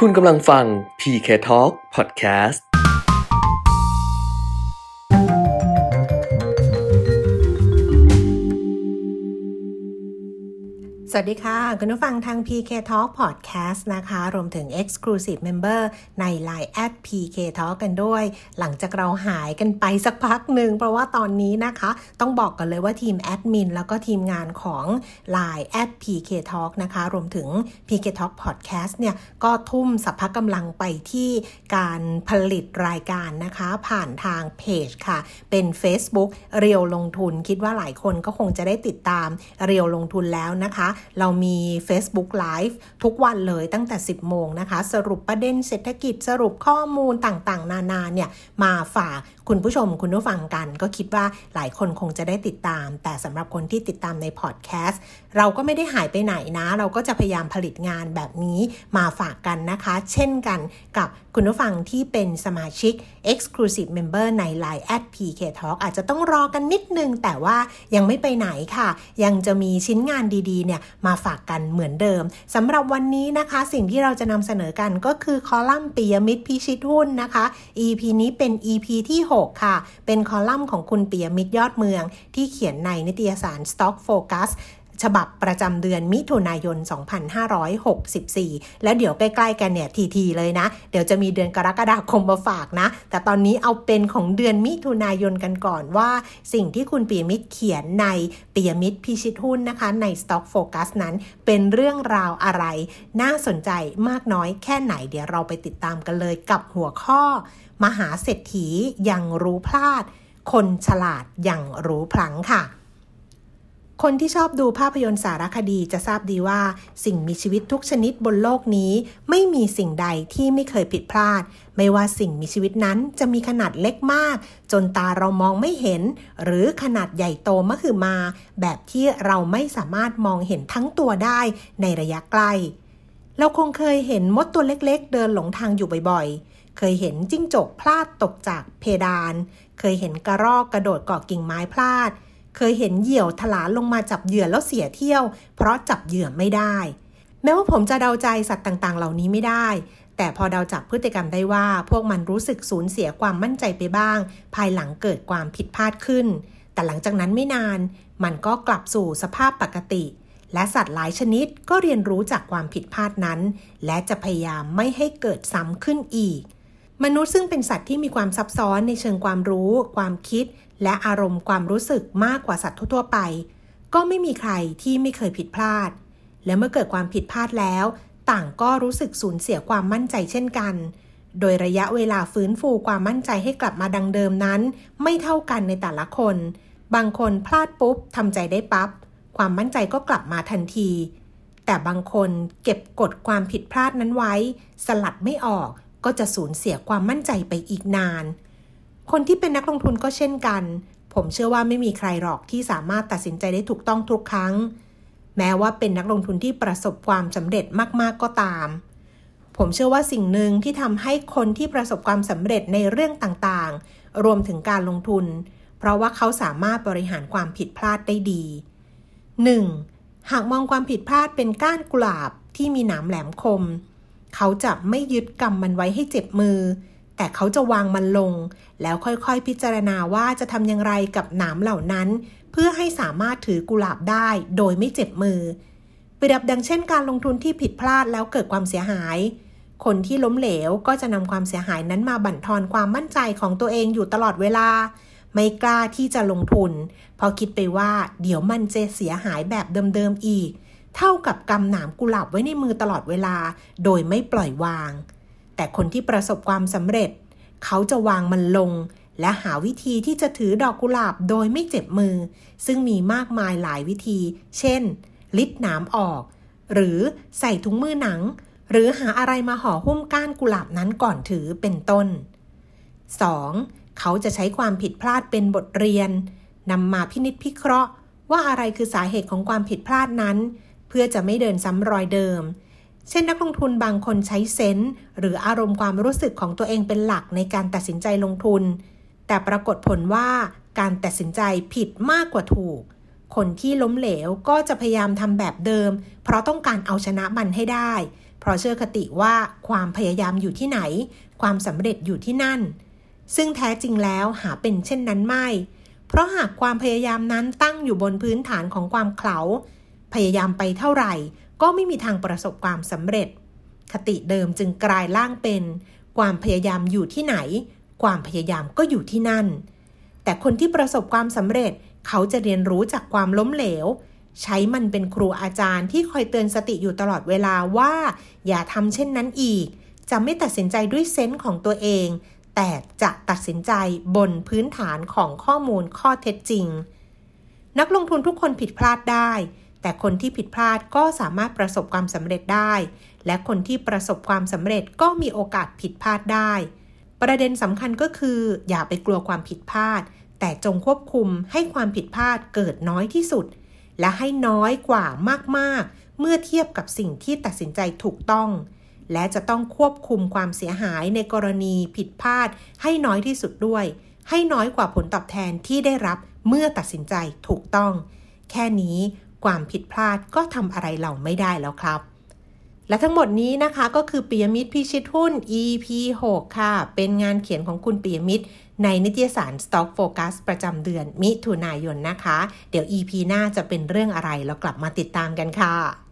คุณกำลังฟัง PK Talk Podcast สวัสดีค่ะ คุณผู้ฟังทาง PK Talk Podcast นะคะ รวมถึง Exclusive Member ใน Line at PK Talk กันด้วย หลังจากเราหายกันไปสักพักหนึ่ง เพราะว่าตอนนี้นะคะ ต้องบอกกันเลยว่าทีมแอดมินแล้วก็ทีมงานของ Line at PK Talk นะคะ รวมถึง PK Talk Podcast เนี่ย ก็ทุ่มสัพพะกำลังไปที่การผลิตรายการนะคะ ผ่านทางเพจค่ะ เป็น Facebook เรียวลงทุน คิดว่าหลายคนก็คงจะได้ติดตามเรียวลงทุนแล้วนะคะเรามี Facebook Live ทุกวันเลยตั้งแต่ 10 โมงนะคะ สรุปประเด็นเศรษฐกิจสรุปข้อมูลต่างๆ นานาเนี่ย มาฝากคุณผู้ชมคุณผู้ฟังกัน ก็คิดว่าหลายคนคงจะได้ติดตาม แต่สำหรับคนที่ติดตามในพอดแคสต์เราก็ไม่ได้หายไปไหนนะ เราก็จะพยายามผลิตงานแบบนี้มาฝากกันนะคะ เช่นกันกับคุณผู้ฟังที่เป็นสมาชิก Exclusive Member ใน Line at PK Talk อาจจะต้องรอกันนิดนึง แต่ว่ายังไม่ไปไหนค่ะ ยังจะมีชิ้นงานดีๆเนี่ยมาฝากกันเหมือนเดิมสำหรับวันนี้นะคะ สิ่งที่เราจะนำเสนอกันก็คือคอลัมน์ปิยมิตรพิชิตหุ้นนะคะ EP นี้เป็น EP ที่ 6 ค่ะ เป็นคอลัมน์ของคุณปิยมิตรยอดเมือง ที่เขียนในนิตยสาร Stock Focus ฉบับประจำเดือนมิถุนายน 2564 แล้วเดี๋ยวใกล้ๆกันเนี่ยทีๆเลยนะ เดี๋ยวจะมีเดือนกรกฎาคมมาฝากนะ แต่ตอนนี้เอาเป็นของเดือนมิถุนายนกันก่อนว่า สิ่งที่คุณปียมิตรเขียนในปียมิตรพิชิตหุ้นนะคะ ใน Stock Focus นั้นเป็นเรื่องราวอะไร น่าสนใจมากน้อยแค่ไหน เดี๋ยวเราไปติดตามกันเลยกับหัวข้อ มหาเศรษฐียังรู้พลาด คนฉลาดยังรู้พลังค่ะ คนที่ชอบดูภาพยนตร์สารคดีจะทราบดีว่า สิ่งมีชีวิตทุกชนิดบนโลกนี้ ไม่มีสิ่งใดที่ไม่เคยผิดพลาด ไม่ว่าสิ่งมีชีวิตนั้นจะมีขนาดเล็กมาก จนตาเรามองไม่เห็น หรือขนาดใหญ่โตมหึมา แบบที่เราไม่สามารถมองเห็นทั้งตัวได้ในระยะใกล้ เราคงเคยเห็นมดตัวเล็กๆ เดินหลงทางอยู่บ่อยๆ เคยเห็นจิ้งจกพลาดตกจากเพดาน เคยเห็นกระรอกกระโดดเกาะกิ่งไม้พลาด เคยเห็นเหยี่ยวถลาลงมาจับเหยื่อแล้วเสียเที่ยว เพราะจับเหยื่อไม่ได้ แม้ว่าผมจะเดาใจสัตว์ต่างๆ เหล่านี้ไม่ได้ แต่พอเดาจากพฤติกรรมได้ว่า พวกมันรู้สึกสูญเสียความมั่นใจไปบ้าง ภายหลังเกิดความผิดพลาดขึ้น แต่หลังจากนั้นไม่นาน มันก็กลับสู่สภาพปกติ และสัตว์หลายชนิดก็เรียนรู้จากความผิดพลาดนั้น และจะพยายามไม่ให้เกิดซ้ำขึ้นอีก มนุษย์ซึ่งเป็นสัตว์ที่มีความซับซ้อนในเชิงความรู้ ความคิด และอารมณ์ความรู้สึกมากกว่าสัตว์ทั่วไป ก็ไม่มีใครที่ไม่เคยผิดพลาด และเมื่อเกิดความผิดพลาดแล้ว ต่างก็รู้สึกสูญเสียความมั่นใจเช่นกัน โดยระยะเวลาฟื้นฟูความมั่นใจให้กลับมาดังเดิมนั้น ไม่เท่ากันในแต่ละคน บางคนพลาดปุ๊บทำใจได้ปับ๊บความมั่นใจก็กลับมาทันที แต่บางคนเก็บกดความผิดพลาดนั้นไว้ สลัดไม่ออก ก็จะสูญเสียความมั่นใจไปอีกนาน คนที่เป็นนักลงทุนก็เช่นกัน ผมเชื่อว่าไม่มีใครหรอกที่สามารถตัดสินใจได้ถูกต้องทุกครั้ง แม้ว่าเป็นนักลงทุนที่ประสบความสำเร็จมากๆก็ตาม ผมเชื่อว่าสิ่งหนึ่งที่ทำให้คนที่ประสบความสำเร็จในเรื่องต่างๆ รวมถึงการลงทุน เพราะว่าเขาสามารถบริหารความผิดพลาดได้ดี 1. หากมองความผิดพลาดเป็นก้านกุหลาบที่มีหนามแหลมคม เขาจะไม่ยึดกรรมมันไว้ให้เจ็บมือ แต่เขาจะวางมันลง แล้วค่อยๆพิจารณาว่าจะทำอย่างไรกับหนามเหล่านั้น เพื่อให้สามารถถือกุหลาบได้โดยไม่เจ็บมือเปรียบดังเช่นการลงทุนที่ผิดพลาดแล้วเกิดความเสียหาย คนที่ล้มเหลวก็จะนำความเสียหายนั้นมาบั่นทอนความมั่นใจของตัวเองอยู่ตลอดเวลา ไม่กล้าที่จะลงทุนเพราะคิดไปว่าเดี๋ยวมันจะเสียหายแบบเดิมๆอีก เท่ากับกำหนามกุหลาบไว้ในมือตลอดเวลา โดยไม่ปล่อยวาง แต่คนที่ประสบความสำเร็จ เขาจะวางมันลง และหาวิธีที่จะถือดอกกุหลาบโดยไม่เจ็บมือ ซึ่งมีมากมายหลายวิธี เช่น ลิดหนามออก หรือใส่ถุงมือหนัง หรือหาอะไรมาห่อหุ้มก้านกุหลาบนั้นก่อนถือเป็นต้น 2. เขาจะใช้ความผิดพลาดเป็นบทเรียนนำมาพินิจพิเคราะห์ว่าอะไรคือสาเหตุของความผิดพลาดนั้น พื่อจะไม่เดินซ้ำรอยเดิม เช่นนักลงทุนบางคนใช้เซนส์หรืออารมณ์ความรู้สึกของตัวเองเป็นหลักในการตัดสินใจลงทุน แต่ปรากฏผลว่าการตัดสินใจผิดมากกว่าถูก คนที่ล้มเหลวก็จะพยายามทำแบบเดิม เพราะต้องการเอาชนะมันให้ได้ เพราะเชื่อคติว่าความพยายามอยู่ที่ไหน ความสำเร็จอยู่ที่นั่น ซึ่งแท้จริงแล้วหาเป็นเช่นนั้นไม่ เพราะหากความพยายามนั้นตั้งอยู่บนพื้นฐานของความเขลา พยายามไปเท่าไหร่ ก็ไม่มีทางประสบความสำเร็จ คติเดิมจึงกลายร่างเป็น ความพยายามอยู่ที่ไหน ความพยายามก็อยู่ที่นั่น แต่คนที่ประสบความสำเร็จเขาจะเรียนรู้จากความล้มเหลว ใช้มันเป็นครูอาจารย์ที่คอยเตือนสติอยู่ตลอดเวลาว่า อย่าทำเช่นนั้นอีก จะไม่ตัดสินใจด้วยเซนส์ของตัวเอง แต่จะตัดสินใจบนพื้นฐานของข้อมูลข้อเท็จจริง นักลงทุนทุกคนผิดพลาดได้ แต่คนที่ผิดพลาดก็สามารถประสบความสำเร็จได้ และคนที่ประสบความสำเร็จก็มีโอกาสผิดพลาดได้ ประเด็นสำคัญก็คือ อย่าไปกลัวความผิดพลาด แต่จงควบคุมให้ความผิดพลาดเกิดน้อยที่สุด และให้น้อยกว่ามากๆ เมื่อเทียบกับสิ่งที่ตัดสินใจถูกต้อง และจะต้องควบคุมความเสียหายในกรณีผิดพลาด ให้น้อยที่สุดด้วย ให้น้อยกว่าผลตอบแทนที่ได้รับเมื่อตัดสินใจถูกต้อง แค่นี้ ความผิดพลาดก็ทำอะไรเราไม่ได้แล้วครับ และทั้งหมดนี้นะคะก็คือปียมิตรพิชิตหุ้น EP 6 ค่ะ เป็นงานเขียนของคุณปียมิตรในนิตยสาร Stock Focus ประจำเดือนมิถุนายนนะคะ เดี๋ยว EP หน้าจะเป็นเรื่องอะไรเรากลับมาติดตามกันค่ะ